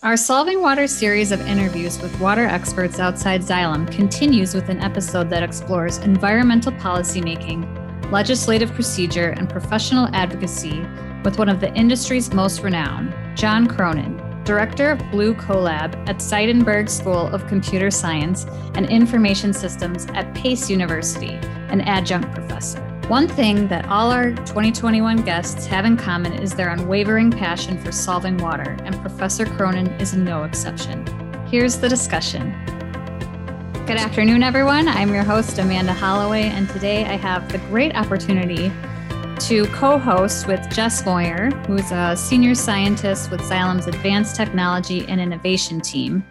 Our Solving Water series of interviews with water experts outside Xylem continues with an episode that explores environmental policymaking, legislative procedure, and professional advocacy with one of the industry's most renowned, John Cronin, Director of Blue CoLab at Seidenberg School of Computer Science and Information Systems at Pace University, an adjunct professor. One thing that all our 2021 guests have in common is their unwavering passion for solving water, and Professor Cronin is no exception. Here's the discussion. Good afternoon, everyone. I'm your host, Amanda Holloway, and today I have the great opportunity to co host with Jess Moyer, who's a senior scientist with Xylem's Advanced Technology and Innovation team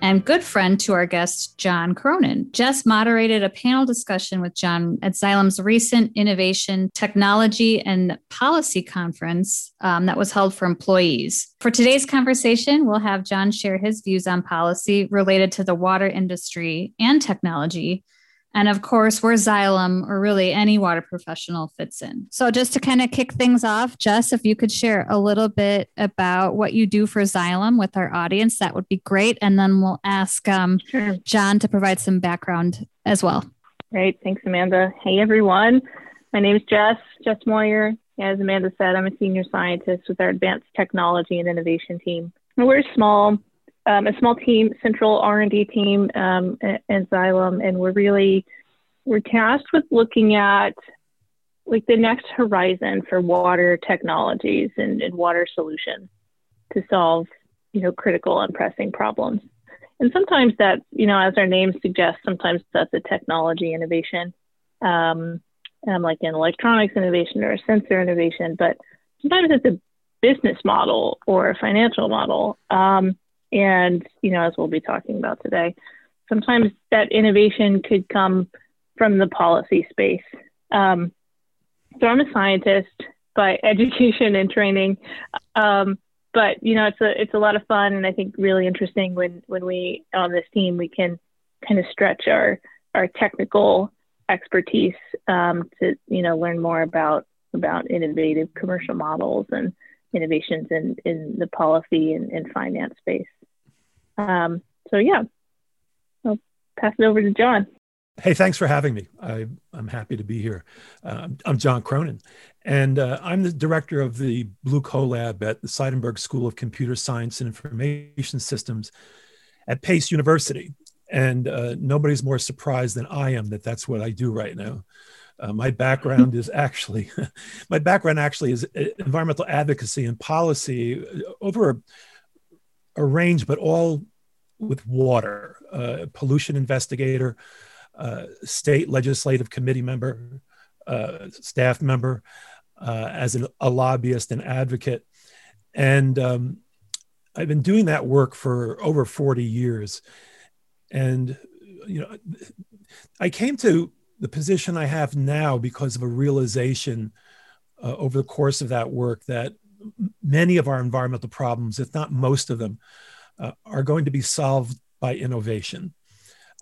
and good friend to our guest, John Cronin. Jess moderated a panel discussion with John at Xylem's recent Innovation, Technology, and Policy Conference um, that was held for employees. For today's conversation, we'll have John share his views on policy related to the water industry and technology and of course, where Xylem or really any water professional fits in. So, just to kind of kick things off, Jess, if you could share a little bit about what you do for Xylem with our audience, that would be great. And then we'll ask um, sure. John to provide some background as well. Great. Thanks, Amanda. Hey, everyone. My name is Jess, Jess Moyer. As Amanda said, I'm a senior scientist with our Advanced Technology and Innovation team. We're small, um, a small team, central R&D team um, at, Xylem, and we're really we're tasked with looking at like the next horizon for water technologies and, and water solutions to solve you know critical and pressing problems. And sometimes that you know, as our name suggests, sometimes that's a technology innovation, um, um, like an electronics innovation or a sensor innovation, but sometimes it's a business model or a financial model. Um, and, you know, as we'll be talking about today, sometimes that innovation could come from the policy space. Um, so I'm a scientist by education and training. Um, but you know, it's a it's a lot of fun and I think really interesting when when we on this team we can kind of stretch our our technical expertise um, to you know learn more about about innovative commercial models and innovations in in the policy and, and finance space. Um, so yeah, I'll pass it over to John. Hey, thanks for having me. I, am happy to be here. Uh, I'm John Cronin, and uh, I'm the director of the Blue CoLab at the Seidenberg School of Computer Science and Information Systems at Pace University. And uh, nobody's more surprised than I am that that's what I do right now. Uh, my background is actually, my background actually is uh, environmental advocacy and policy over range, but all with water, uh, pollution investigator, uh, state legislative committee member, uh, staff member, uh, as an, a lobbyist and advocate. And um, I've been doing that work for over 40 years. And, you know, I came to the position I have now because of a realization uh, over the course of that work that many of our environmental problems, if not most of them, uh, are going to be solved by innovation.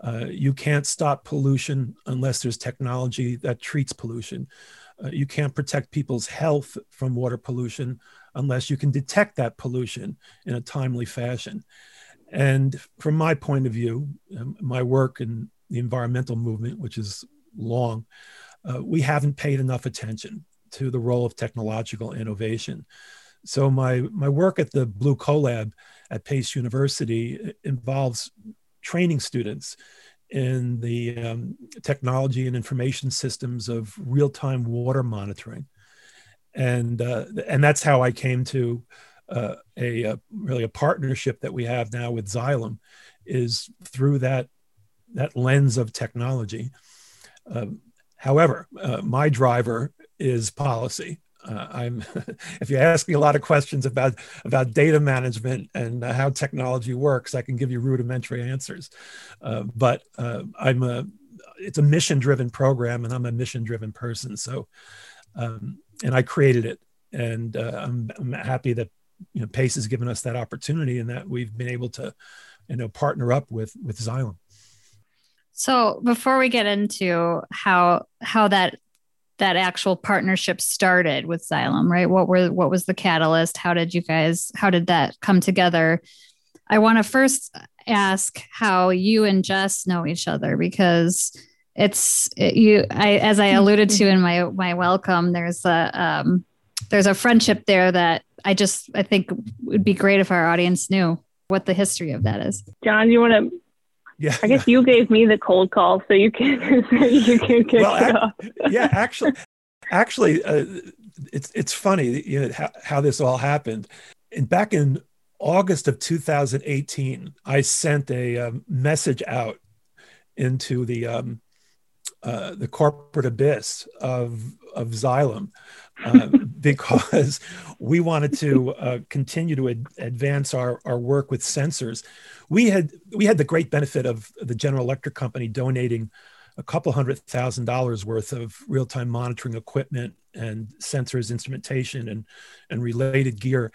Uh, you can't stop pollution unless there's technology that treats pollution. Uh, you can't protect people's health from water pollution unless you can detect that pollution in a timely fashion. And from my point of view, um, my work in the environmental movement, which is long, uh, we haven't paid enough attention to the role of technological innovation. So my my work at the Blue CoLab at Pace University involves training students in the um, technology and information systems of real-time water monitoring, and uh, and that's how I came to uh, a, a, really a partnership that we have now with Xylem, is through that that lens of technology. Um, however, uh, my driver is policy, uh, I'm, if you ask me a lot of questions about about data management and uh, how technology works, I can give you rudimentary answers. Uh, but uh, I'm a, it's a mission-driven program, and I'm a mission-driven person. So, um, and I created it, and uh, I'm, I'm happy that you know Pace has given us that opportunity, and that we've been able to, you know, partner up with with Xylem. So before we get into how how that that actual partnership started with Xylem, right? What were what was the catalyst? How did you guys how did that come together? I want to first ask how you and Jess know each other because it's it, you. I, as I alluded to in my my welcome, there's a um, there's a friendship there that I just I think would be great if our audience knew what the history of that is. John, you want to? Yeah, I guess you gave me the cold call, so you can you can kick well, it off. yeah, actually, actually, uh, it's it's funny you know how, how this all happened. And back in August of 2018, I sent a um, message out into the um, uh, the corporate abyss of of Xylem uh, because we wanted to uh, continue to ad- advance our, our work with sensors. We had we had the great benefit of the General Electric company donating a couple hundred thousand dollars worth of real-time monitoring equipment and sensors, instrumentation, and and related gear.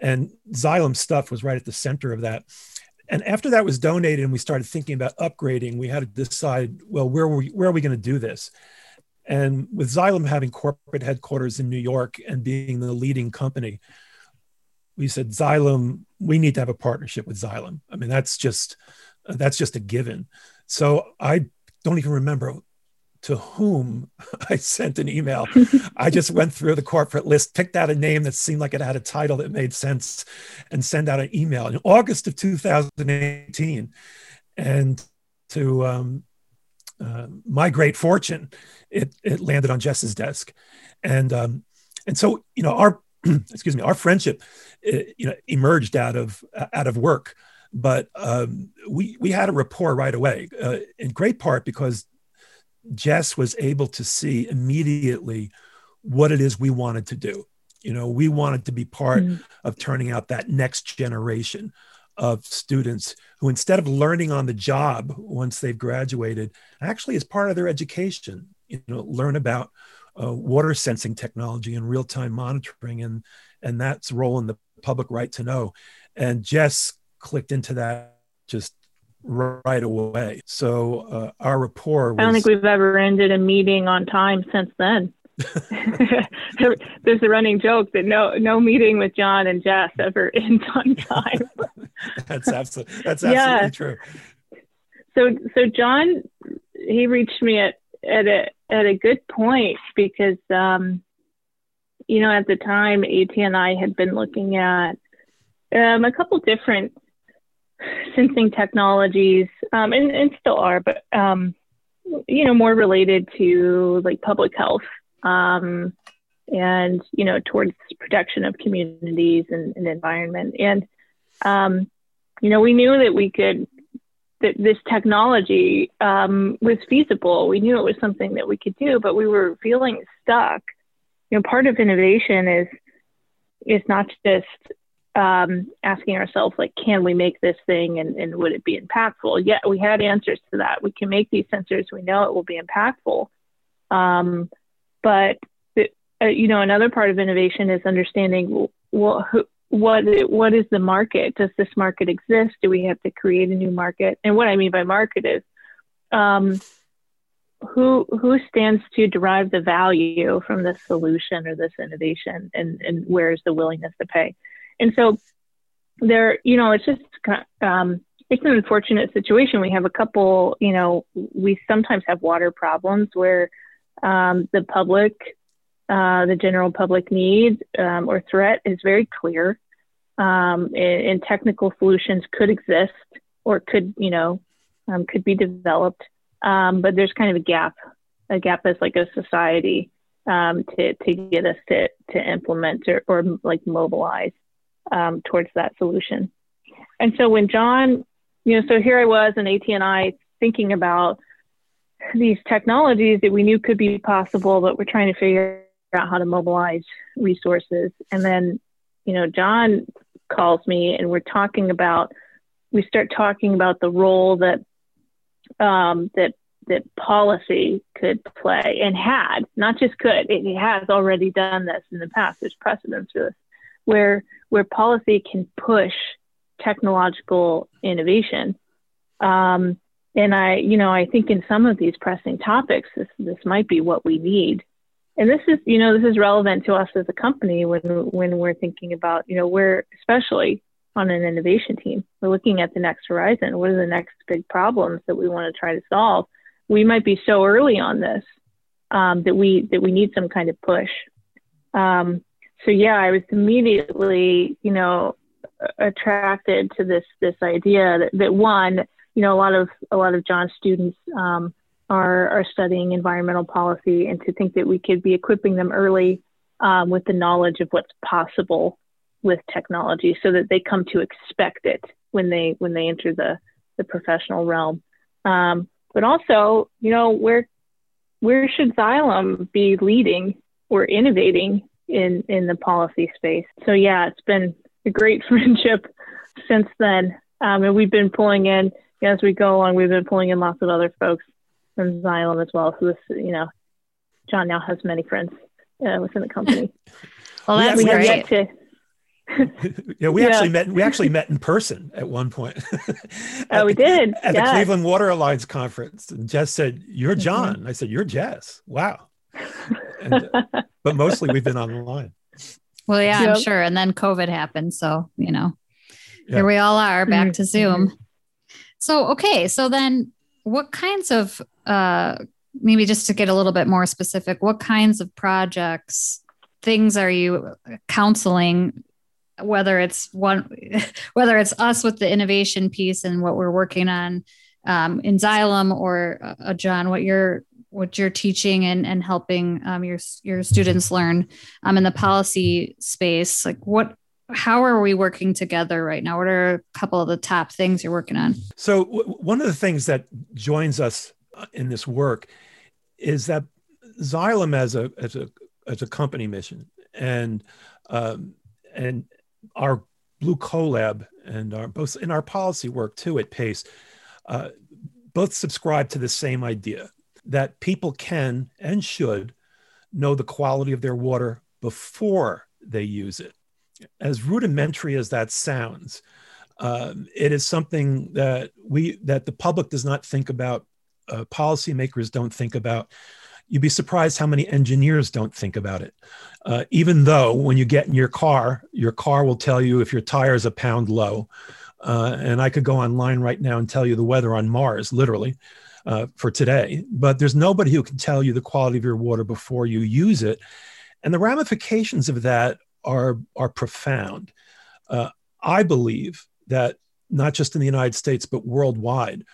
And Xylem stuff was right at the center of that. And after that was donated, and we started thinking about upgrading, we had to decide, well, where we, where are we going to do this? And with Xylem having corporate headquarters in New York and being the leading company, we said Xylem, we need to have a partnership with Xylem. I mean, that's just that's just a given. So I don't even remember to whom I sent an email. I just went through the corporate list, picked out a name that seemed like it had a title that made sense, and sent out an email in August of 2018. And to um, uh, my great fortune, it, it landed on Jess's desk, and um, and so you know our excuse me our friendship it, you know emerged out of out of work, but um, we we had a rapport right away, uh, in great part because Jess was able to see immediately what it is we wanted to do. You know, we wanted to be part mm-hmm. of turning out that next generation of students who instead of learning on the job once they've graduated actually as part of their education you know learn about uh, water sensing technology and real-time monitoring and and that's role in the public right to know. And jess clicked into that just right away. So uh, our rapport was, i don't think we've ever ended a meeting on time since then There's a running joke that no no meeting with John and Jess ever ends on time. that's absolutely that's absolutely yeah. true. So so John he reached me at at a at a good point because um, you know at the time AT&I had been looking at um, a couple different sensing technologies um, and, and still are but um, you know more related to like public health um, and you know towards protection of communities and, and environment. And um, you know we knew that we could that this technology um, was feasible. We knew it was something that we could do but we were feeling stuck. You know part of innovation is is not just um, asking ourselves like can we make this thing and, and would it be impactful? Yeah we had answers to that. We can make these sensors. We know it will be impactful. Um, but uh, you know, another part of innovation is understanding well, what what is the market? Does this market exist? Do we have to create a new market? And what I mean by market is um, who who stands to derive the value from this solution or this innovation, and and where is the willingness to pay? And so there, you know, it's just um, it's an unfortunate situation. We have a couple, you know, we sometimes have water problems where um, the public, uh, the general public need um, or threat is very clear. Um, and, and, technical solutions could exist or could, you know, um, could be developed. Um, but there's kind of a gap, a gap as like a society um, to, to get us to, to implement or, or like mobilize towards that solution. And so when John, you know, so here I was in AT&I thinking about these technologies that we knew could be possible, but we're trying to figure out how to mobilize resources. And then, you know, John calls me and we're talking about, we start talking about the role that, um, that, that policy could play and had, not just could, it has already done this in the past. There's precedence for this, where, where policy can push technological innovation. Um, and I, you know, I think in some of these pressing topics, this this might be what we need. And this is, you know, this is relevant to us as a company when when we're thinking about, you know, where especially on an innovation team. We're looking at the next horizon. What are the next big problems that we want to try to solve? We might be so early on this um, that we that we need some kind of push. Um, so yeah, I was immediately, you know, attracted to this this idea that, that one, you know, a lot of a lot of John's students um, are are studying environmental policy, and to think that we could be equipping them early um, with the knowledge of what's possible with technology so that they come to expect it when they when they enter the the professional realm. Um, but also you know where where should xylem be leading or innovating in in the policy space? So yeah it's been a great friendship since then. Um, and we've been pulling in as we go along we've been pulling in lots of other folks from xylem as well so this you know john now has many friends uh, within the company well that's we great. yet to yeah, we yeah. actually met. We actually met in person at one point. oh, we did at the Cleveland Water Alliance conference. And Jess said, "You're mm-hmm. John." Mm-hmm. I said, "You're Jess." Wow. And, uh, but mostly we've been online. Well, yeah, yep. I'm sure. And then COVID happened, so you know, yeah. here we all are back mm-hmm. to Zoom. So okay, so then what kinds of uh, maybe just to get a little bit more specific, what kinds of projects? things are you counseling whether it's one whether it's us with the innovation piece and what we're working on um, in Xylem or uh, John, what you're what you're teaching and, and helping um, your your students learn um, in the policy space. Like what how are we working together right now? What are a couple of the top things you're working on? So w- one of the things that joins us uh, in this work is that Xylem as a as a as a company mission and um, and our Blue CoLab and our both in our policy work too at Pace, uh, both subscribe to the same idea that people can and should know the quality of their water before they use it. As rudimentary as that sounds, um, it is something that we that the public does not think about, uh, policymakers don't think about, you'd be surprised how many engineers don't think about it. Uh, even though when you get in your car, your car will tell you if your tire is a pound low. Uh, and I could go online right now and tell you the weather on Mars, literally, uh, for today. But there's nobody who can tell you the quality of your water before you use it. And the ramifications of that are, are profound. Uh, I believe that not just in the United States, but worldwide,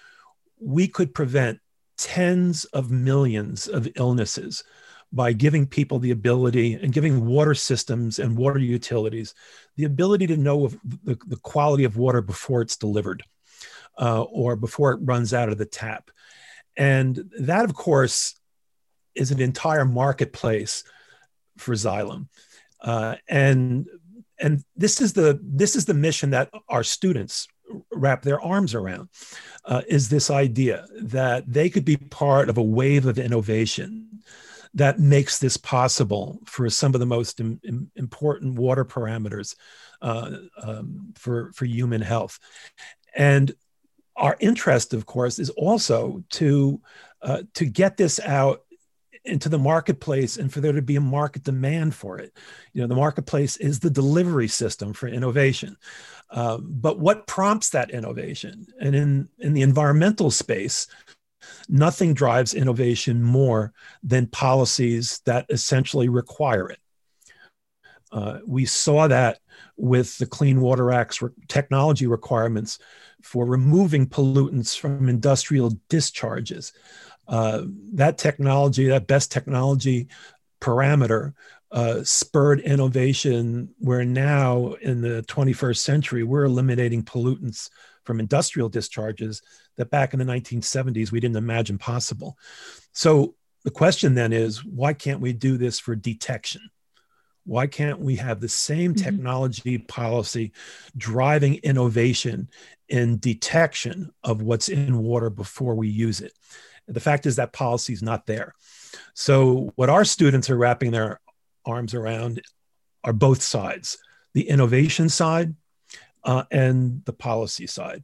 we could prevent tens of millions of illnesses by giving people the ability and giving water systems and water utilities the ability to know the, the quality of water before it's delivered uh, or before it runs out of the tap. And that, of course, is an entire marketplace for Xylem. Uh, and and this is the this is the mission that our students wrap their arms around uh, is this idea that they could be part of a wave of innovation that makes this possible for some of the most Im- important water parameters uh, um, for, for human health. And our interest, of course, is also to, uh, to get this out into the marketplace and for there to be a market demand for it. You know, the marketplace is the delivery system for innovation. Uh, but what prompts that innovation? And in, in the environmental space, nothing drives innovation more than policies that essentially require it. Uh, we saw that with the Clean Water Act's re- technology requirements for removing pollutants from industrial discharges. Uh, that technology, that best technology parameter, uh, spurred innovation where now in the 21st century, we're eliminating pollutants from industrial discharges that back in the 1970s we didn't imagine possible. So the question then is why can't we do this for detection? Why can't we have the same mm-hmm. technology mm-hmm. policy driving innovation in detection of what's in water before we use it? The fact is that policy is not there. So, what our students are wrapping their arms around are both sides the innovation side uh, and the policy side.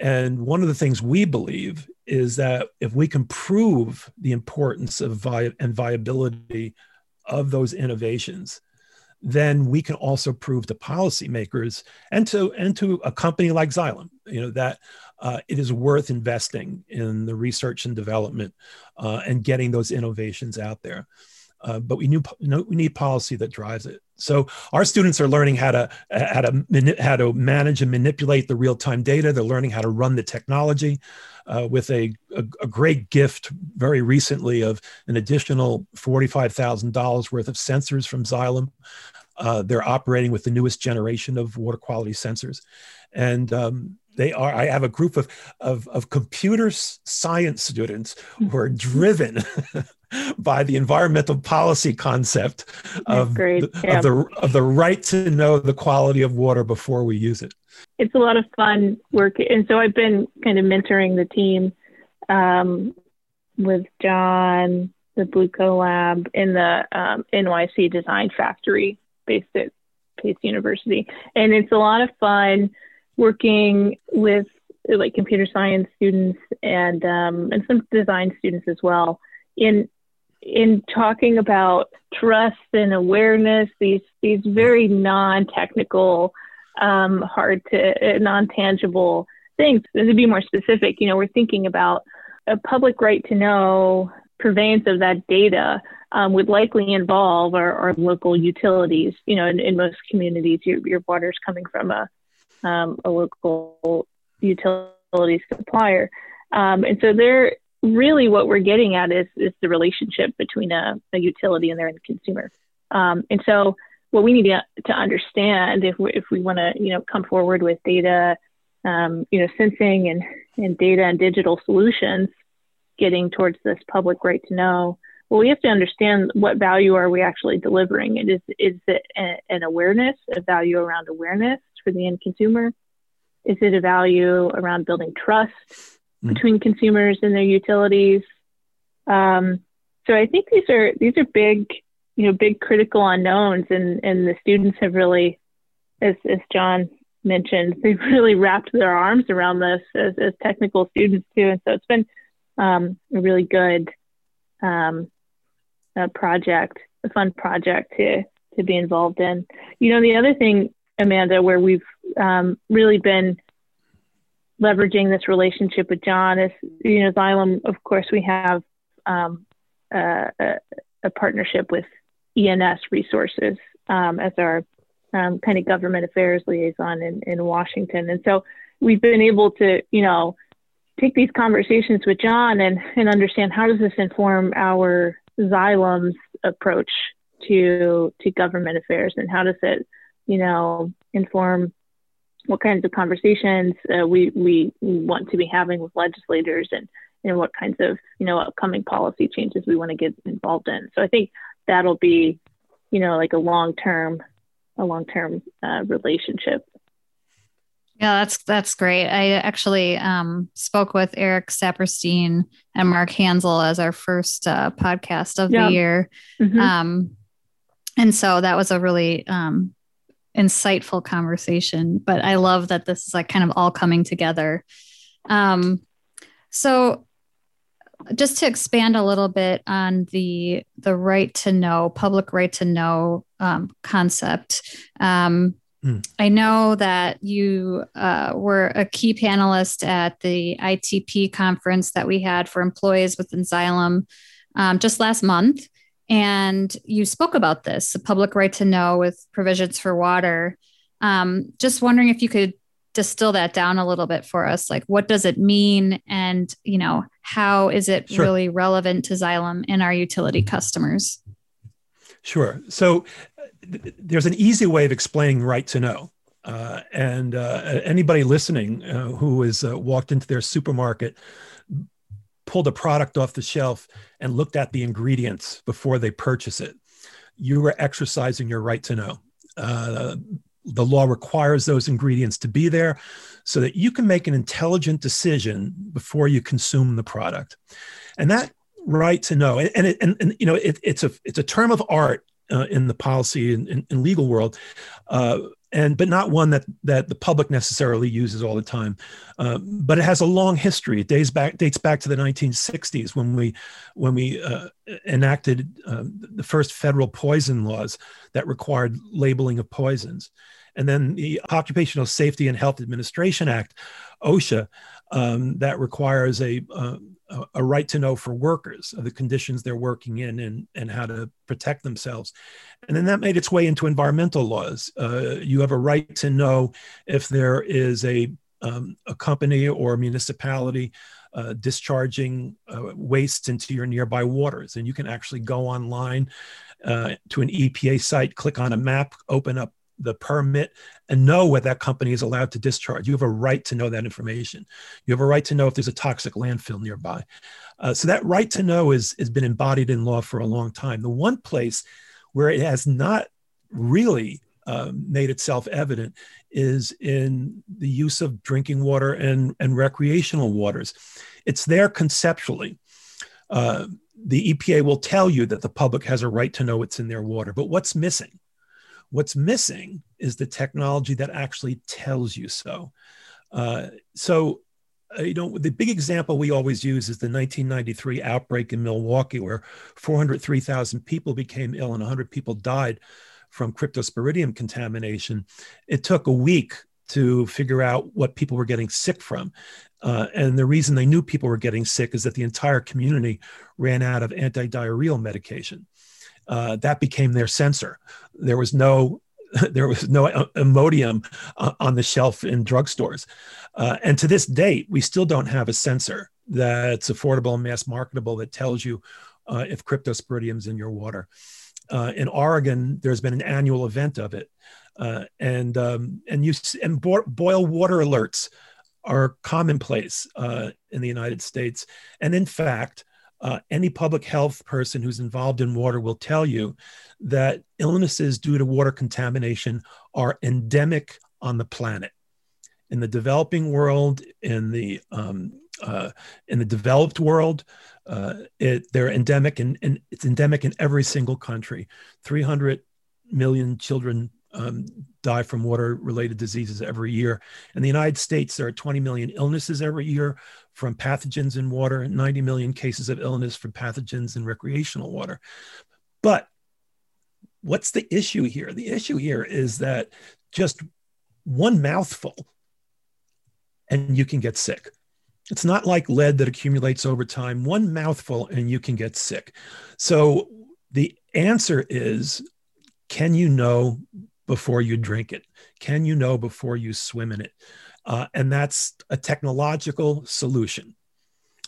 And one of the things we believe is that if we can prove the importance of vi- and viability of those innovations, then we can also prove to policymakers and to and to a company like Xylem, you know, that uh, it is worth investing in the research and development uh, and getting those innovations out there. Uh, but we, knew, we need policy that drives it. So our students are learning how to how to how to manage and manipulate the real time data. They're learning how to run the technology. Uh, with a, a, a, great gift very recently of an additional $45,000 worth of sensors from Xylem. Uh, they're operating with the newest generation of water quality sensors. And um, they are, I have a group of, of, of computer science students who are driven by the environmental policy concept of, the, yeah. of, the, of the right to know the quality of water before we use it. It's a lot of fun work. And so I've been kind of mentoring the team um, with John, the Blue Co Lab in the um, NYC Design Factory based at Pace University. And it's a lot of fun working with like computer science students and um, and some design students as well in in talking about trust and awareness, these these very non-technical, um, hard to uh, non-tangible things. To be more specific, you know, we're thinking about a public right to know purveyance of that data um, would likely involve our, our, local utilities. You know, in, in most communities, your, your water is coming from a, um, a local utility supplier. Um, and so they're really what we're getting at is, is the relationship between a, a utility and their end consumer. Um, and so what we need to, to understand if we, if we want to, you know, come forward with data, um, you know, sensing and, and data and digital solutions, getting towards this public right to know, well, we have to understand what value are we actually delivering. It is is it a, an awareness, a value around awareness for the end consumer? Is it a value around building trust? mm-hmm. between consumers and their utilities. Um, so I think these are these are big, you know, big critical unknowns, and and the students have really, as as John mentioned, they've really wrapped their arms around this as, as technical students too, and so it's been um, a really good um, project, a fun project to to be involved in. You know, the other thing, Amanda, where we've um, really been leveraging this relationship with John is, you know, Xylem, of course, we have um, a, a, partnership with ENS Resources um, as our um, kind of government affairs liaison in, in Washington. And so we've been able to, you know, take these conversations with John and, and understand how does this inform our Xylem's approach to to government affairs and how does it, you know, inform what kinds of conversations uh, we, we want to be having with legislators and, and what kinds of you know upcoming policy changes we want to get involved in. So I think that'll be you know like a long term a long term uh, relationship. Yeah, that's that's great. I actually um, spoke with Eric Sapirstein and Mark Hansel as our first uh, podcast of yeah. the year, mm-hmm. um, and so that was a really um, insightful conversation. But I love that this is like kind of all coming together. Um, so just to expand a little bit on the the right to know, public right to know um, concept. Mm. I know that you uh, were a key panelist at the ITP conference that we had for employees within Xylem um, just last month. And you spoke about this, the public right to know with provisions for water. Um, just wondering if you could distill that down a little bit for us. Like, what does it mean? And, you know, how is it sure. really relevant to Xylem and our utility customers? Sure. So th- there's an easy way of explaining right to know. Uh, and uh, anybody listening uh, who has uh, walked into their supermarket pulled a product off the shelf and looked at the ingredients before they purchase it, you are exercising your right to know. Uh, the law requires those ingredients to be there so that you can make an intelligent decision before you consume the product. And that right to know, and, it, and, and you know, it, it's a it's a term of art uh, in the policy and, and, and legal world. Uh, and but not one that that the public necessarily uses all the time. Uh, but it has a long history. It dates back dates back to the 1960s when we when we uh, enacted um, the first federal poison laws that required labeling of poisons, and then the Occupational Safety and Health Administration Act, OSHA, um, that requires a uh, a right to know for workers of the conditions they're working in and, and how to protect themselves. And then that made its way into environmental laws. Uh, you have a right to know if there is a, um, a company or a municipality uh, discharging uh, waste into your nearby waters. And you can actually go online uh, to an EPA site, click on a map, open up the permit and know what that company is allowed to discharge. You have a right to know that information. You have a right to know if there's a toxic landfill nearby. Uh, so that right to know is has been embodied in law for a long time. The one place where it has not really um, made itself evident is in the use of drinking water and, and recreational waters. It's there conceptually. Uh, the EPA will tell you that the public has a right to know what's in their water, but what's missing? What's missing is the technology that actually tells you so. Uh, so, uh, you know, the big example we always use is the 1993 outbreak in Milwaukee, where 403,000 people became ill and 100 people died from cryptosporidium contamination. It took a week to figure out what people were getting sick from. Uh, and the reason they knew people were getting sick is that the entire community ran out of anti-diarrheal medication uh, that became their sensor. There was no there was no Imodium uh, on the shelf in drugstores. Uh, and to this date, we still don't have a sensor that's affordable and mass marketable that tells you uh, if cryptosporidium's in your water. Uh, in Oregon, there's been an annual event of it. Uh, and um, and you and bo- boil water alerts are commonplace uh, in the United States. And in fact, uh, any public health person who's involved in water will tell you that illnesses due to water contamination are endemic on the planet. In the developing world, in the um, uh, in the developed world, uh, it, they're endemic, and, and it's endemic in every single country. 300 million children um, die from water related diseases every year. In the United States, there are 20 million illnesses every year from pathogens in water, and 90 million cases of illness from pathogens in recreational water. But what's the issue here? The issue here is that just one mouthful and you can get sick. It's not like lead that accumulates over time. One mouthful and you can get sick. So the answer is can you know before you drink it? Can you know before you swim in it? Uh, and that's a technological solution.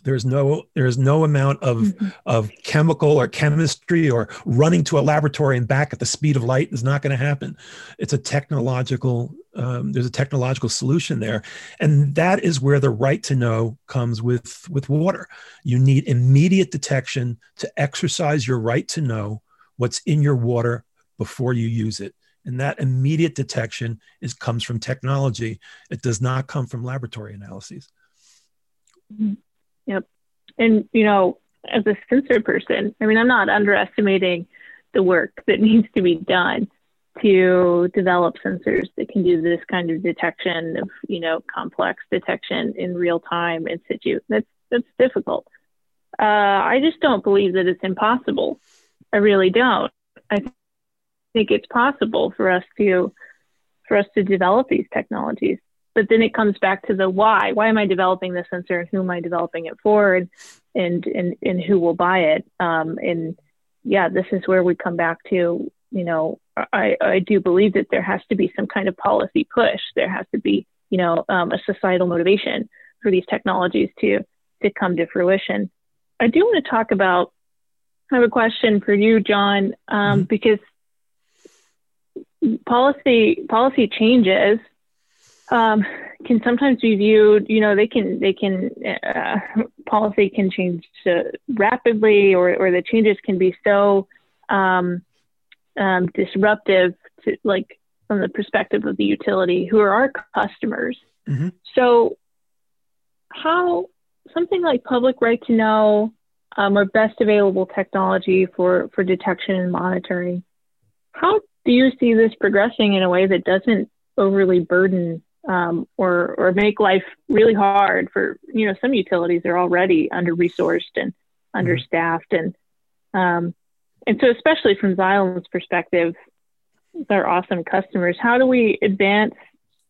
There's no there's no amount of mm-hmm. of chemical or chemistry or running to a laboratory and back at the speed of light is not going to happen. It's a technological um, there's a technological solution there, and that is where the right to know comes with with water. You need immediate detection to exercise your right to know what's in your water before you use it and that immediate detection is comes from technology. It does not come from laboratory analyses. Yep. And you know as a sensor person i mean i'm not underestimating the work that needs to be done to develop sensors that can do this kind of detection of you know complex detection in real time in situ. That's that's difficult. Uh, i just don't believe that it's impossible. I really don't. I think it's possible for us to for us to develop these technologies. But then it comes back to the why. Why am I developing this sensor and who am I developing it for and and and, and who will buy it? Um, and yeah, this is where we come back to, you know, I, I do believe that there has to be some kind of policy push. There has to be, you know, um, a societal motivation for these technologies to to come to fruition. I do want to talk about I have a question for you, John, um, mm-hmm. because policy policy changes um, can sometimes be viewed. You know, they can they can uh, policy can change rapidly, or or the changes can be so um, um, disruptive to like from the perspective of the utility, who are our customers. Mm-hmm. So, how something like public right to know um, or best available technology for for detection and monitoring how do you see this progressing in a way that doesn't overly burden um, or or make life really hard for you know some utilities are already under resourced and understaffed and um, and so especially from Xylem's perspective, they're awesome customers. How do we advance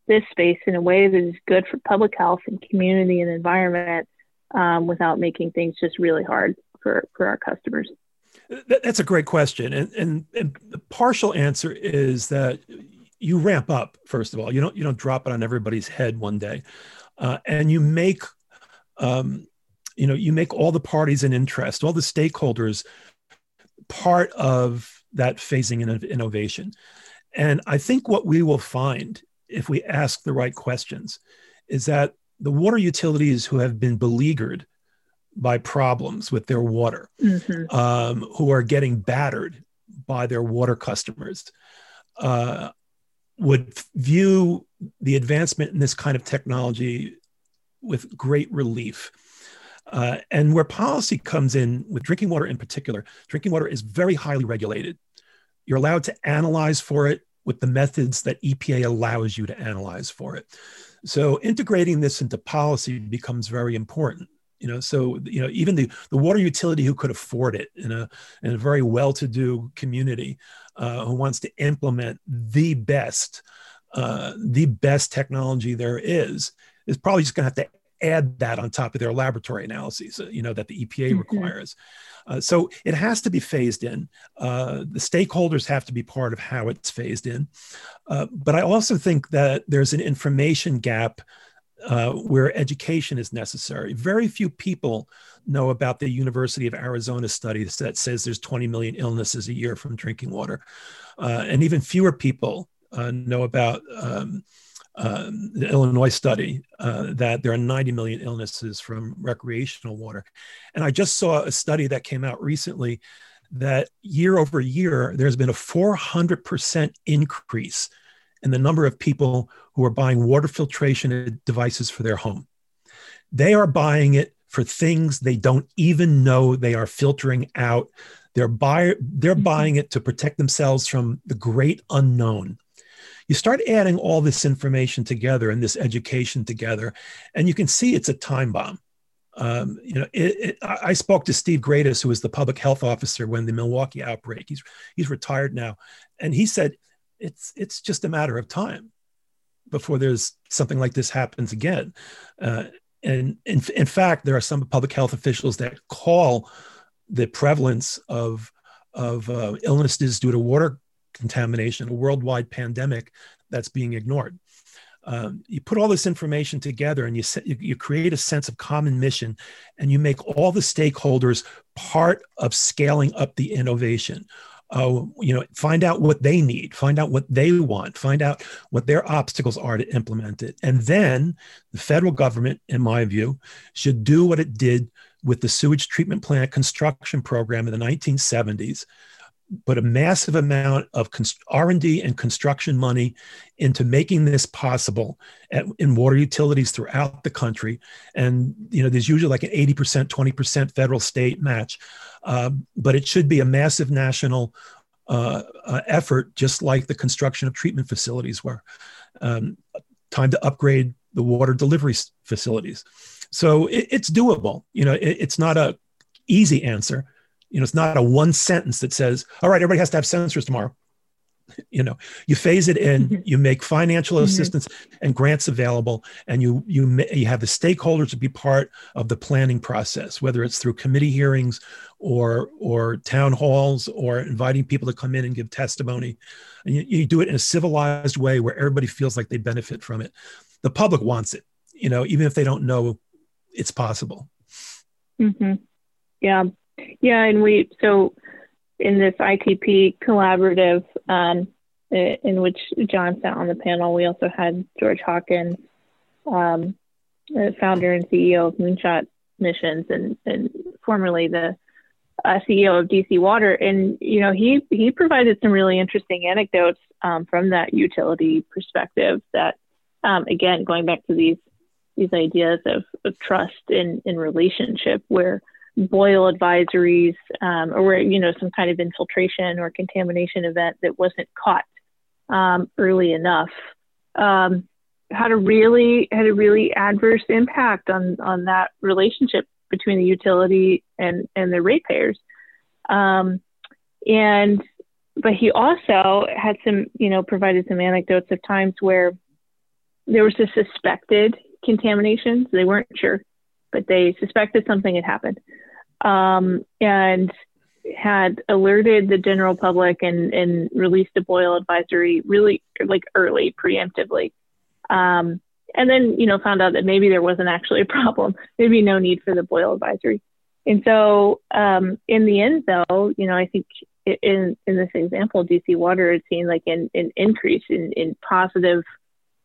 this space in a way that is good for public health and community and environment um, without making things just really hard for, for our customers? That's a great question. And, and, and the partial answer is that you ramp up, first of all. You don't, you don't drop it on everybody's head one day. Uh, and you make, um, you know, you make all the parties in interest, all the stakeholders part of that phasing in innovation. And I think what we will find if we ask the right questions is that the water utilities who have been beleaguered by problems with their water, mm-hmm. um, who are getting battered by their water customers, uh, would view the advancement in this kind of technology with great relief. Uh, and where policy comes in with drinking water in particular, drinking water is very highly regulated. You're allowed to analyze for it with the methods that EPA allows you to analyze for it. So integrating this into policy becomes very important. You know, so you know, even the, the water utility who could afford it in a in a very well-to-do community uh, who wants to implement the best uh, the best technology there is is probably just going to have to add that on top of their laboratory analyses, uh, you know, that the EPA mm-hmm. requires. Uh, so it has to be phased in. Uh, the stakeholders have to be part of how it's phased in. Uh, but I also think that there's an information gap uh, where education is necessary. Very few people know about the University of Arizona study that says there's 20 million illnesses a year from drinking water. Uh, and even fewer people know about um, um, the Illinois study uh, that there are 90 million illnesses from recreational water. And I just saw a study that came out recently that year over year, there's been a 400% increase in the number of people who are buying water filtration devices for their home. They are buying it for things they don't even know they are filtering out. They're, buy, they're mm-hmm. buying it to protect themselves from the great unknown you start adding all this information together and this education together, and you can see it's a time bomb. Um, you know, it, it, I spoke to Steve Gradus, who was the public health officer when the Milwaukee outbreak. He's he's retired now, and he said it's it's just a matter of time before there's something like this happens again. Uh, and in, in fact, there are some public health officials that call the prevalence of of uh, illnesses due to water contamination, a worldwide pandemic that's being ignored. Um, you put all this information together and you, you, you create a sense of common mission and you make all the stakeholders part of scaling up the innovation uh, you know find out what they need find out what they want find out what their obstacles are to implement it. And then the federal government in my view should do what it did with the sewage treatment plant construction program in the 1970s put a massive amount of r&d and construction money into making this possible at, in water utilities throughout the country. And you know there's usually like an 80% 20% federal state match. Uh, but it should be a massive national uh, uh, effort just like the construction of treatment facilities were. Um, time to upgrade the water delivery facilities. So it, it's doable. You know it, it's not a easy answer you know, it's not a one sentence that says, all right, everybody has to have sensors tomorrow. You know, you phase it in, mm-hmm. you make financial mm-hmm. assistance and grants available, and you you you have the stakeholders to be part of the planning process, whether it's through committee hearings or or town halls or inviting people to come in and give testimony. And you, you do it in a civilized way where everybody feels like they benefit from it. The public wants it, you know, even if they don't know it's possible. Mm-hmm. Yeah, yeah, and we so in this ITP collaborative um, in which John sat on the panel, we also had George Hawkins, um, founder and CEO of Moonshot Missions, and and formerly the uh, CEO of DC Water, and you know he he provided some really interesting anecdotes um, from that utility perspective. That um, again, going back to these these ideas of, of trust in in relationship, where boil advisories um, or you know some kind of infiltration or contamination event that wasn't caught um, early enough um, had a really had a really adverse impact on on that relationship between the utility and and the ratepayers. Um, and but he also had some, you know, provided some anecdotes of times where there was a suspected contamination. They weren't sure, but they suspected something had happened. Um, and had alerted the general public and, and released a boil advisory really like early, preemptively. Um, and then, you know, found out that maybe there wasn't actually a problem, maybe no need for the boil advisory. And so, um, in the end, though, you know, I think in in this example, DC Water had seen like an, an increase in, in positive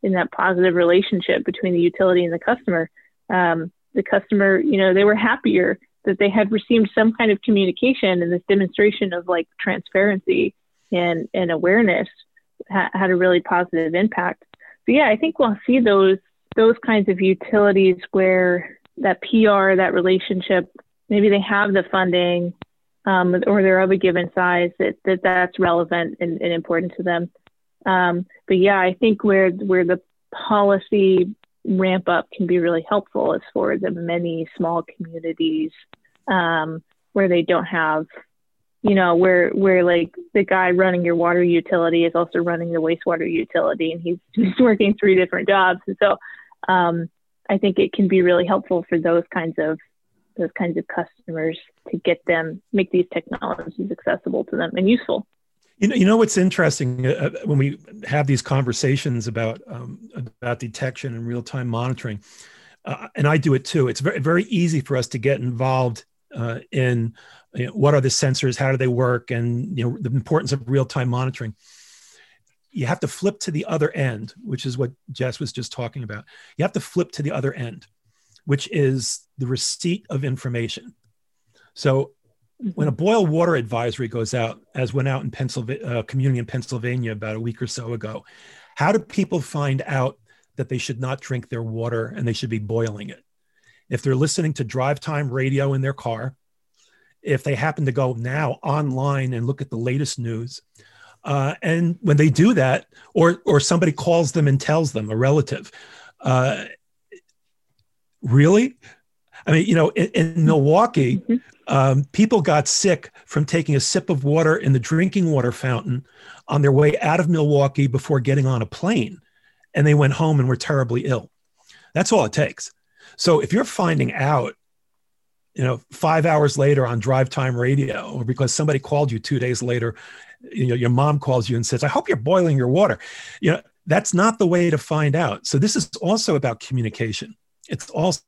in that positive relationship between the utility and the customer. Um, the customer, you know, they were happier that they had received some kind of communication and this demonstration of like transparency and, and awareness ha- had a really positive impact. So yeah, I think we'll see those those kinds of utilities where that PR, that relationship, maybe they have the funding um, or they're of a given size that, that that's relevant and, and important to them. Um, but yeah, I think where where the policy ramp up can be really helpful is for the many small communities um, where they don't have, you know, where where like the guy running your water utility is also running the wastewater utility, and he's, he's working three different jobs, and so um, I think it can be really helpful for those kinds of those kinds of customers to get them make these technologies accessible to them and useful. You know, you know what's interesting uh, uh, when we have these conversations about um, about detection and real time monitoring, uh, and I do it too. It's very very easy for us to get involved uh, in you know, what are the sensors, how do they work, and you know the importance of real time monitoring. You have to flip to the other end, which is what Jess was just talking about. You have to flip to the other end, which is the receipt of information. So when a mm-hmm. boil water advisory goes out, as went out in Pennsylvania, uh, community in Pennsylvania about a week or so ago, how do people find out that they should not drink their water and they should be boiling it? If they're listening to drive time radio in their car, if they happen to go now online and look at the latest news, uh, and when they do that, or or somebody calls them and tells them a relative, uh, really, I mean, you know, in, in Milwaukee, mm-hmm um, people got sick from taking a sip of water in the drinking water fountain on their way out of Milwaukee before getting on a plane. And they went home and were terribly ill. That's all it takes. So if you're finding out, you know, five hours later on drive time radio, or because somebody called you two days later, you know, your mom calls you and says, I hope you're boiling your water. You know, that's not the way to find out. So this is also about communication. It's also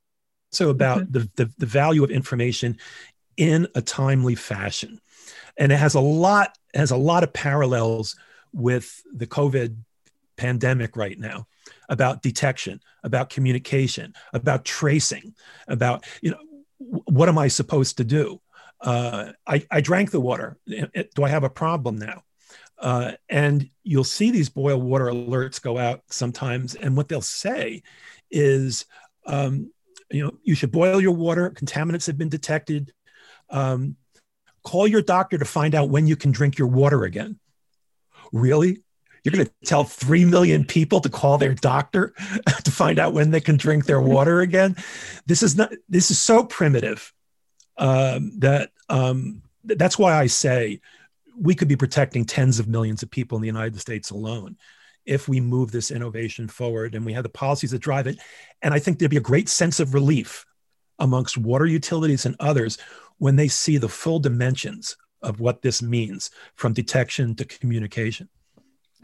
about mm-hmm. the, the, the value of information in a timely fashion. And it has a lot has a lot of parallels with the COVID pandemic right now about detection, about communication, about tracing, about you know what am I supposed to do? Uh, I, I drank the water. Do I have a problem now? Uh, and you'll see these boil water alerts go out sometimes, and what they'll say is, um, you know, you should boil your water. Contaminants have been detected. Um, call your doctor to find out when you can drink your water again. Really? You're going to tell 3 million people to call their doctor to find out when they can drink their water again? This is not, this is so primitive um, that um, that's why I say we could be protecting tens of millions of people in the United States alone if we move this innovation forward and we have the policies that drive it. And I think there'd be a great sense of relief amongst water utilities and others when they see the full dimensions of what this means from detection to communication.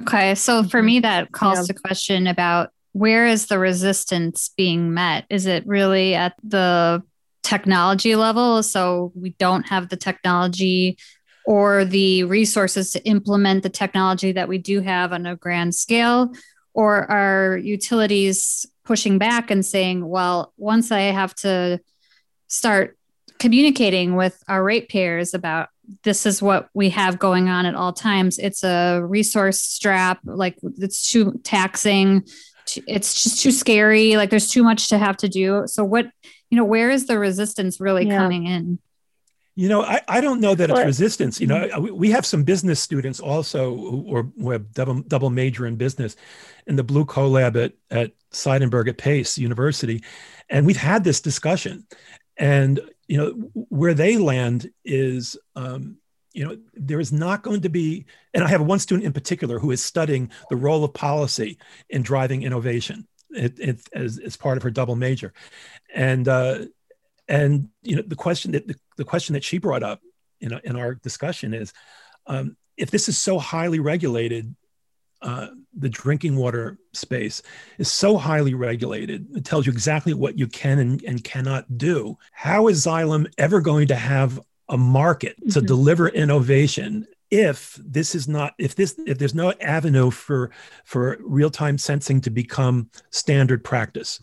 Okay. So for me, that calls yeah. to question about where is the resistance being met? Is it really at the technology level? So we don't have the technology or the resources to implement the technology that we do have on a grand scale? Or are utilities pushing back and saying, well, once I have to start communicating with our ratepayers about this is what we have going on at all times. It's a resource strap, like it's too taxing. It's just too scary. Like there's too much to have to do. So what, you know, where is the resistance really yeah. coming in? You know, I, I don't know that it's resistance. You know, mm-hmm. we have some business students also who, who have double, double major in business in the Blue CoLab at, at Seidenberg at Pace University. And we've had this discussion. And, you know, where they land is, um, you know, there is not going to be, and I have one student in particular who is studying the role of policy in driving innovation it, it, as, as part of her double major. And, uh, and you know the question that the, the question that she brought up in, in our discussion is um, if this is so highly regulated uh, the drinking water space is so highly regulated it tells you exactly what you can and, and cannot do how is xylem ever going to have a market to mm-hmm. deliver innovation if this is not if this if there's no avenue for for real-time sensing to become standard practice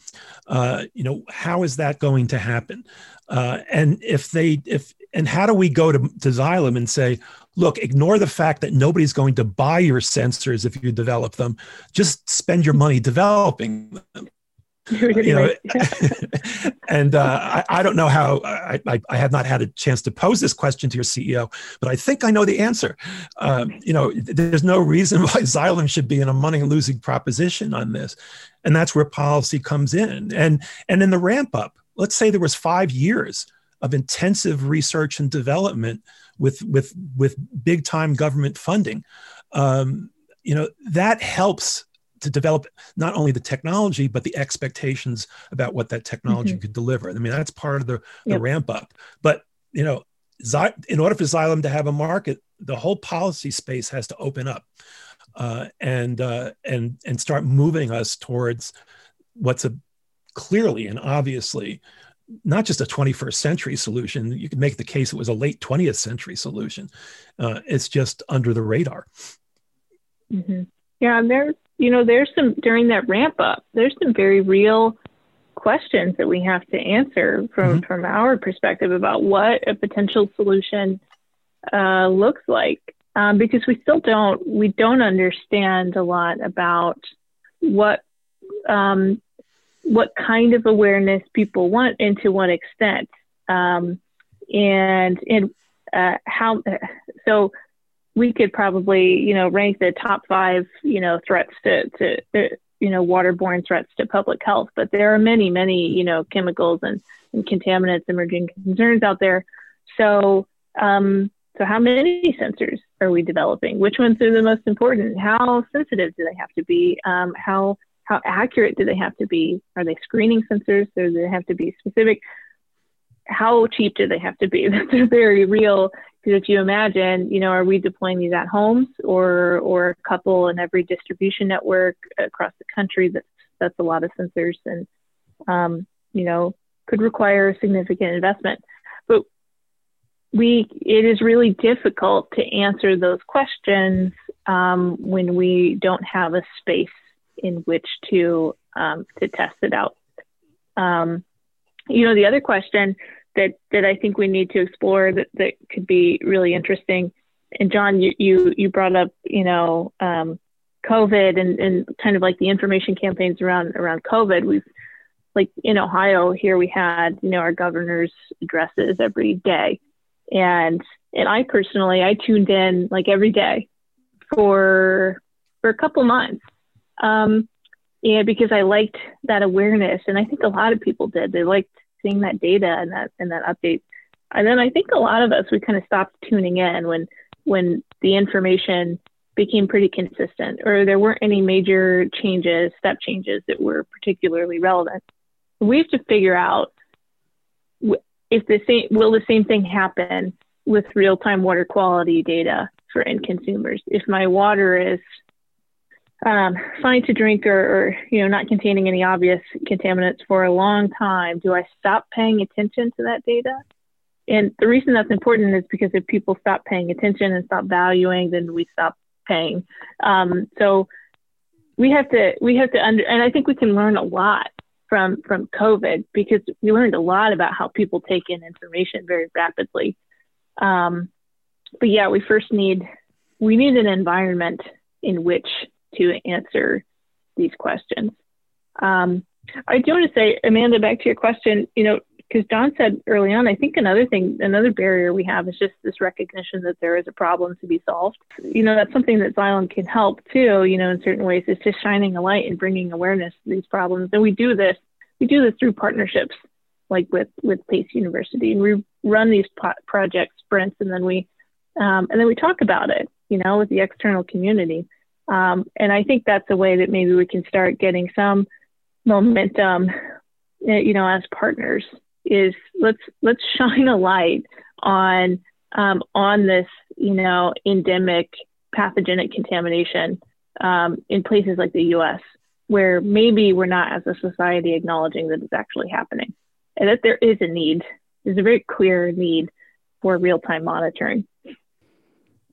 uh, you know how is that going to happen? Uh, and if they if and how do we go to, to xylem and say look ignore the fact that nobody's going to buy your sensors if you develop them. Just spend your money developing them you know, and uh, I, I, don't know how I, I, I, have not had a chance to pose this question to your CEO, but I think I know the answer. Um, you know, there's no reason why Xylem should be in a money losing proposition on this, and that's where policy comes in. And and in the ramp up, let's say there was five years of intensive research and development with with with big time government funding. Um, you know that helps to develop not only the technology but the expectations about what that technology mm-hmm. could deliver. I mean, that's part of the, the yep. ramp up. But you know, in order for Xylem to have a market, the whole policy space has to open up uh, and uh, and and start moving us towards what's a clearly and obviously not just a 21st century solution. You could make the case it was a late 20th century solution. Uh, it's just under the radar. Mm-hmm. Yeah, and there's you know, there's some during that ramp up, there's some very real questions that we have to answer from mm-hmm. from our perspective about what a potential solution uh, looks like, um, because we still don't we don't understand a lot about what um, what kind of awareness people want and to what extent, um, and and uh, how so we could probably, you know, rank the top five, you know, threats to, to, uh, you know, waterborne threats to public health. But there are many, many, you know, chemicals and, and contaminants emerging concerns out there. So, um, so how many sensors are we developing? Which ones are the most important? How sensitive do they have to be? Um, how how accurate do they have to be? Are they screening sensors? Or do they have to be specific? How cheap do they have to be? That's a very real because if you imagine, you know, are we deploying these at homes or or a couple in every distribution network across the country? That's that's a lot of sensors and um, you know could require significant investment. But we it is really difficult to answer those questions um, when we don't have a space in which to um, to test it out. Um, you know, the other question that that I think we need to explore that that could be really interesting. And John, you you, you brought up you know um, COVID and and kind of like the information campaigns around around COVID. We've like in Ohio here we had you know our governor's addresses every day, and and I personally I tuned in like every day for for a couple months. Um, yeah, because I liked that awareness, and I think a lot of people did. They liked seeing that data and that and that update. And then I think a lot of us we kind of stopped tuning in when when the information became pretty consistent or there weren't any major changes, step changes that were particularly relevant. We have to figure out if the same will the same thing happen with real-time water quality data for end consumers. If my water is um, fine to drink or, or, you know not containing any obvious contaminants for a long time. Do i stop paying attention to that data? And the reason that's important is because if people stop paying attention and stop valuing then we stop paying. Um, so we have to we have to under and i think we can learn a lot from from covid because we learned a lot about how people take in information very rapidly. Um, but yeah we first need we need an environment in which to answer these questions. Um, I do want to say, Amanda, back to your question, you know, because John said early on, I think another thing, another barrier we have is just this recognition that there is a problem to be solved. You know, that's something that Xylem can help too. You know, in certain ways, it's just shining a light and bringing awareness to these problems. And we do this, we do this through partnerships, like with with Pace University, and we run these po- project sprints, and then we um, and then we talk about it. You know, with the external community. Um, and I think that's a way that maybe we can start getting some momentum, eh, you know, as partners. Is let's let's shine a light on um, on this, you know, endemic pathogenic contamination um, in places like the U.S., where maybe we're not, as a society, acknowledging that it's actually happening, and that there is a need. There's a very clear need for real time monitoring.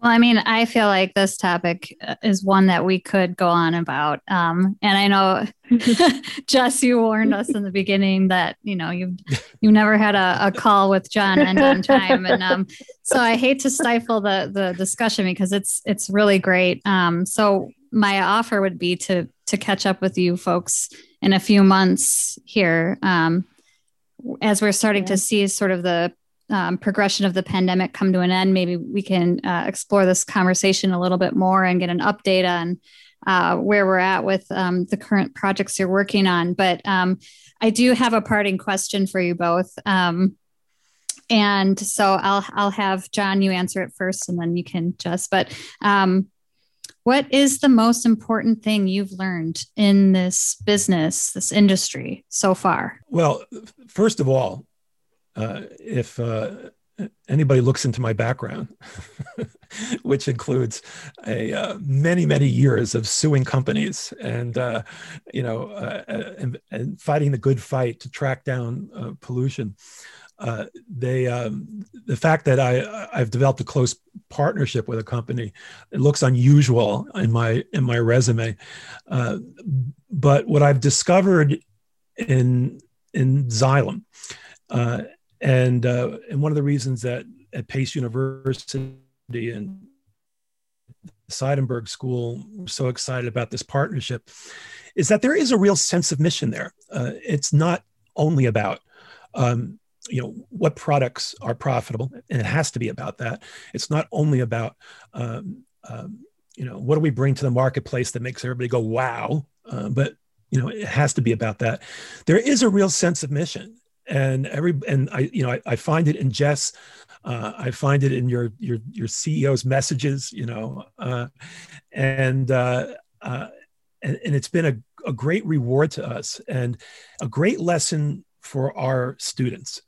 Well, I mean, I feel like this topic uh, is one that we could go on about. Um, and I know, Jess, you warned us in the beginning that you know you you never had a, a call with John end on time, and um, so I hate to stifle the the discussion because it's it's really great. Um, so my offer would be to to catch up with you folks in a few months here um, as we're starting yeah. to see sort of the um, progression of the pandemic come to an end, maybe we can uh, explore this conversation a little bit more and get an update on uh, where we're at with um, the current projects you're working on. But um, I do have a parting question for you both. Um, and so I'll I'll have John you answer it first, and then you can Jess. But um, what is the most important thing you've learned in this business, this industry so far? Well, first of all, uh, if uh, anybody looks into my background, which includes a uh, many many years of suing companies and uh, you know uh, and, and, fighting the good fight to track down uh, pollution. Uh, they um, the fact that I I've developed a close partnership with a company it looks unusual in my in my resume, uh, but what I've discovered in in Xylem and uh, and one of the reasons that at Pace University and Seidenberg School we're so excited about this partnership is that there is a real sense of mission there. Uh, it's not only about um, you know what products are profitable, and it has to be about that. It's not only about um, um, you know what do we bring to the marketplace that makes everybody go wow, uh, but you know it has to be about that. There is a real sense of mission, and every and I you know I, I find it in Jess, uh, I find it in your your your CEO's messages, you know, uh, and, uh, uh, and and it's been a, a great reward to us and a great lesson for our students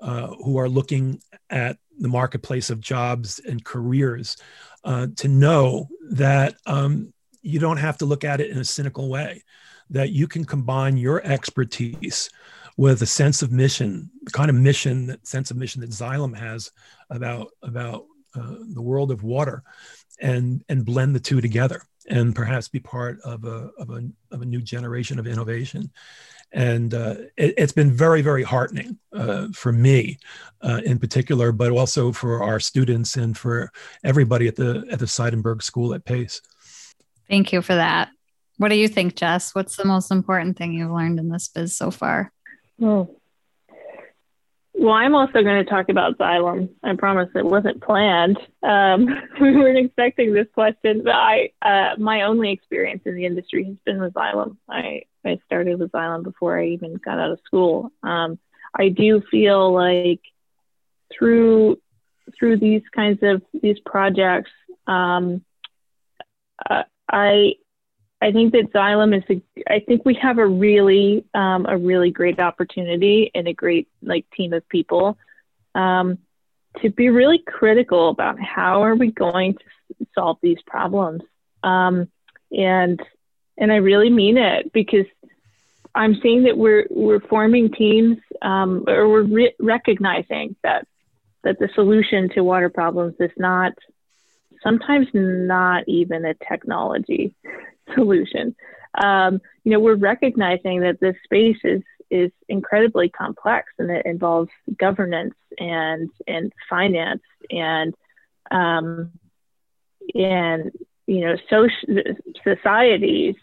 uh, who are looking at the marketplace of jobs and careers uh, to know that um, you don't have to look at it in a cynical way, that you can combine your expertise with a sense of mission, the kind of mission, that sense of mission that Xylem has about about uh, the world of water, and and blend the two together, and perhaps be part of a of a of a new generation of innovation. And uh, it, has been very, very heartening uh, for me, uh, in particular, but also for our students and for everybody at the at the Seidenberg School at Pace. Thank you for that. What do you think, Jess? What's the most important thing you've learned in this biz so far? Oh. Well, I'm also going to talk about Xylem. I promise it wasn't planned. Um, we weren't expecting this question, but I, uh, my only experience in the industry has been with Xylem. I, I started with Xylem before I even got out of school. Um, I do feel like through through these kinds of these projects, um, uh, I I think that Xylem is a, I think we have a really, um, a really great opportunity and a great like team of people um, to be really critical about how are we going to solve these problems. Um, and, and I really mean it because I'm seeing that we're, we're forming teams um, or we're re- recognizing that, that the solution to water problems is not sometimes not even a technology solution. Um, you know, we're recognizing that this space is is incredibly complex and it involves governance and and finance and um, and you know social societies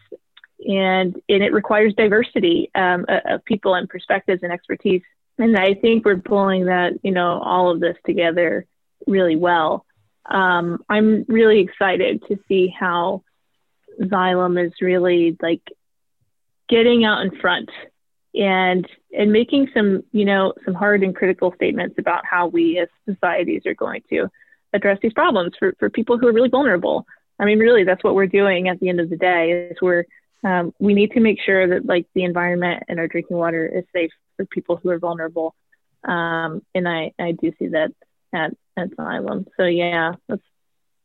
and and it requires diversity um, of people and perspectives and expertise and I think we're pulling that, you know, all of this together really well. Um, I'm really excited to see how Xylem is really like getting out in front and and making some, you know, some hard and critical statements about how we as societies are going to address these problems for, for people who are really vulnerable. I mean, really, that's what we're doing at the end of the day is we're um, we need to make sure that like the environment and our drinking water is safe for people who are vulnerable. Um, and I, I do see that at, at Xylem. So yeah, that's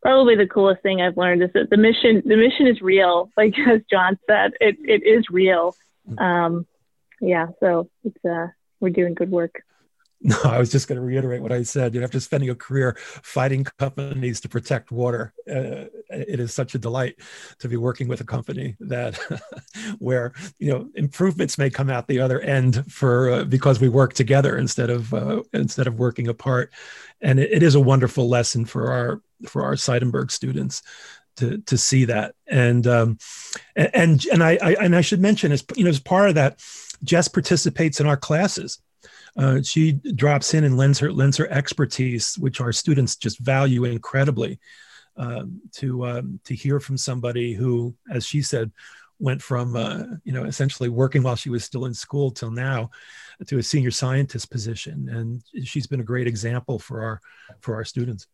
probably the coolest thing I've learned is that the mission, the mission is real. Like as John said, it, it is real. Um, yeah. So it's, uh, we're doing good work. No, I was just going to reiterate what I said. You know, after spending a career fighting companies to protect water, uh, it is such a delight to be working with a company that, where you know, improvements may come out the other end for uh, because we work together instead of uh, instead of working apart, and it, it is a wonderful lesson for our for our Seidenberg students to to see that and um and and I, I and I should mention as you know as part of that Jess participates in our classes uh, she drops in and lends her lends her expertise, which our students just value incredibly. Um, to um, to hear from somebody who, as she said, went from uh, you know essentially working while she was still in school till now to a senior scientist position, and she's been a great example for our for our students.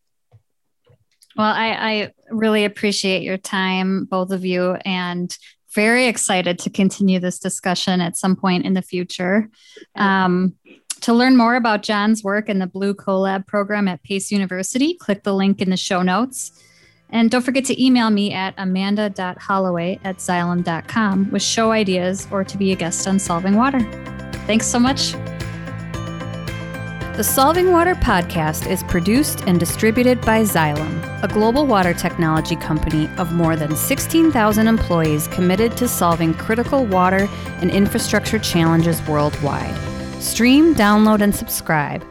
Well, I, I really appreciate your time, both of you, and very excited to continue this discussion at some point in the future. Um, to learn more about John's work in the Blue CoLab program at Pace University, click the link in the show notes. And don't forget to email me at amanda.holloway at xylem.com with show ideas or to be a guest on Solving Water. Thanks so much. The Solving Water podcast is produced and distributed by Xylem, a global water technology company of more than 16,000 employees committed to solving critical water and infrastructure challenges worldwide. Stream, download, and subscribe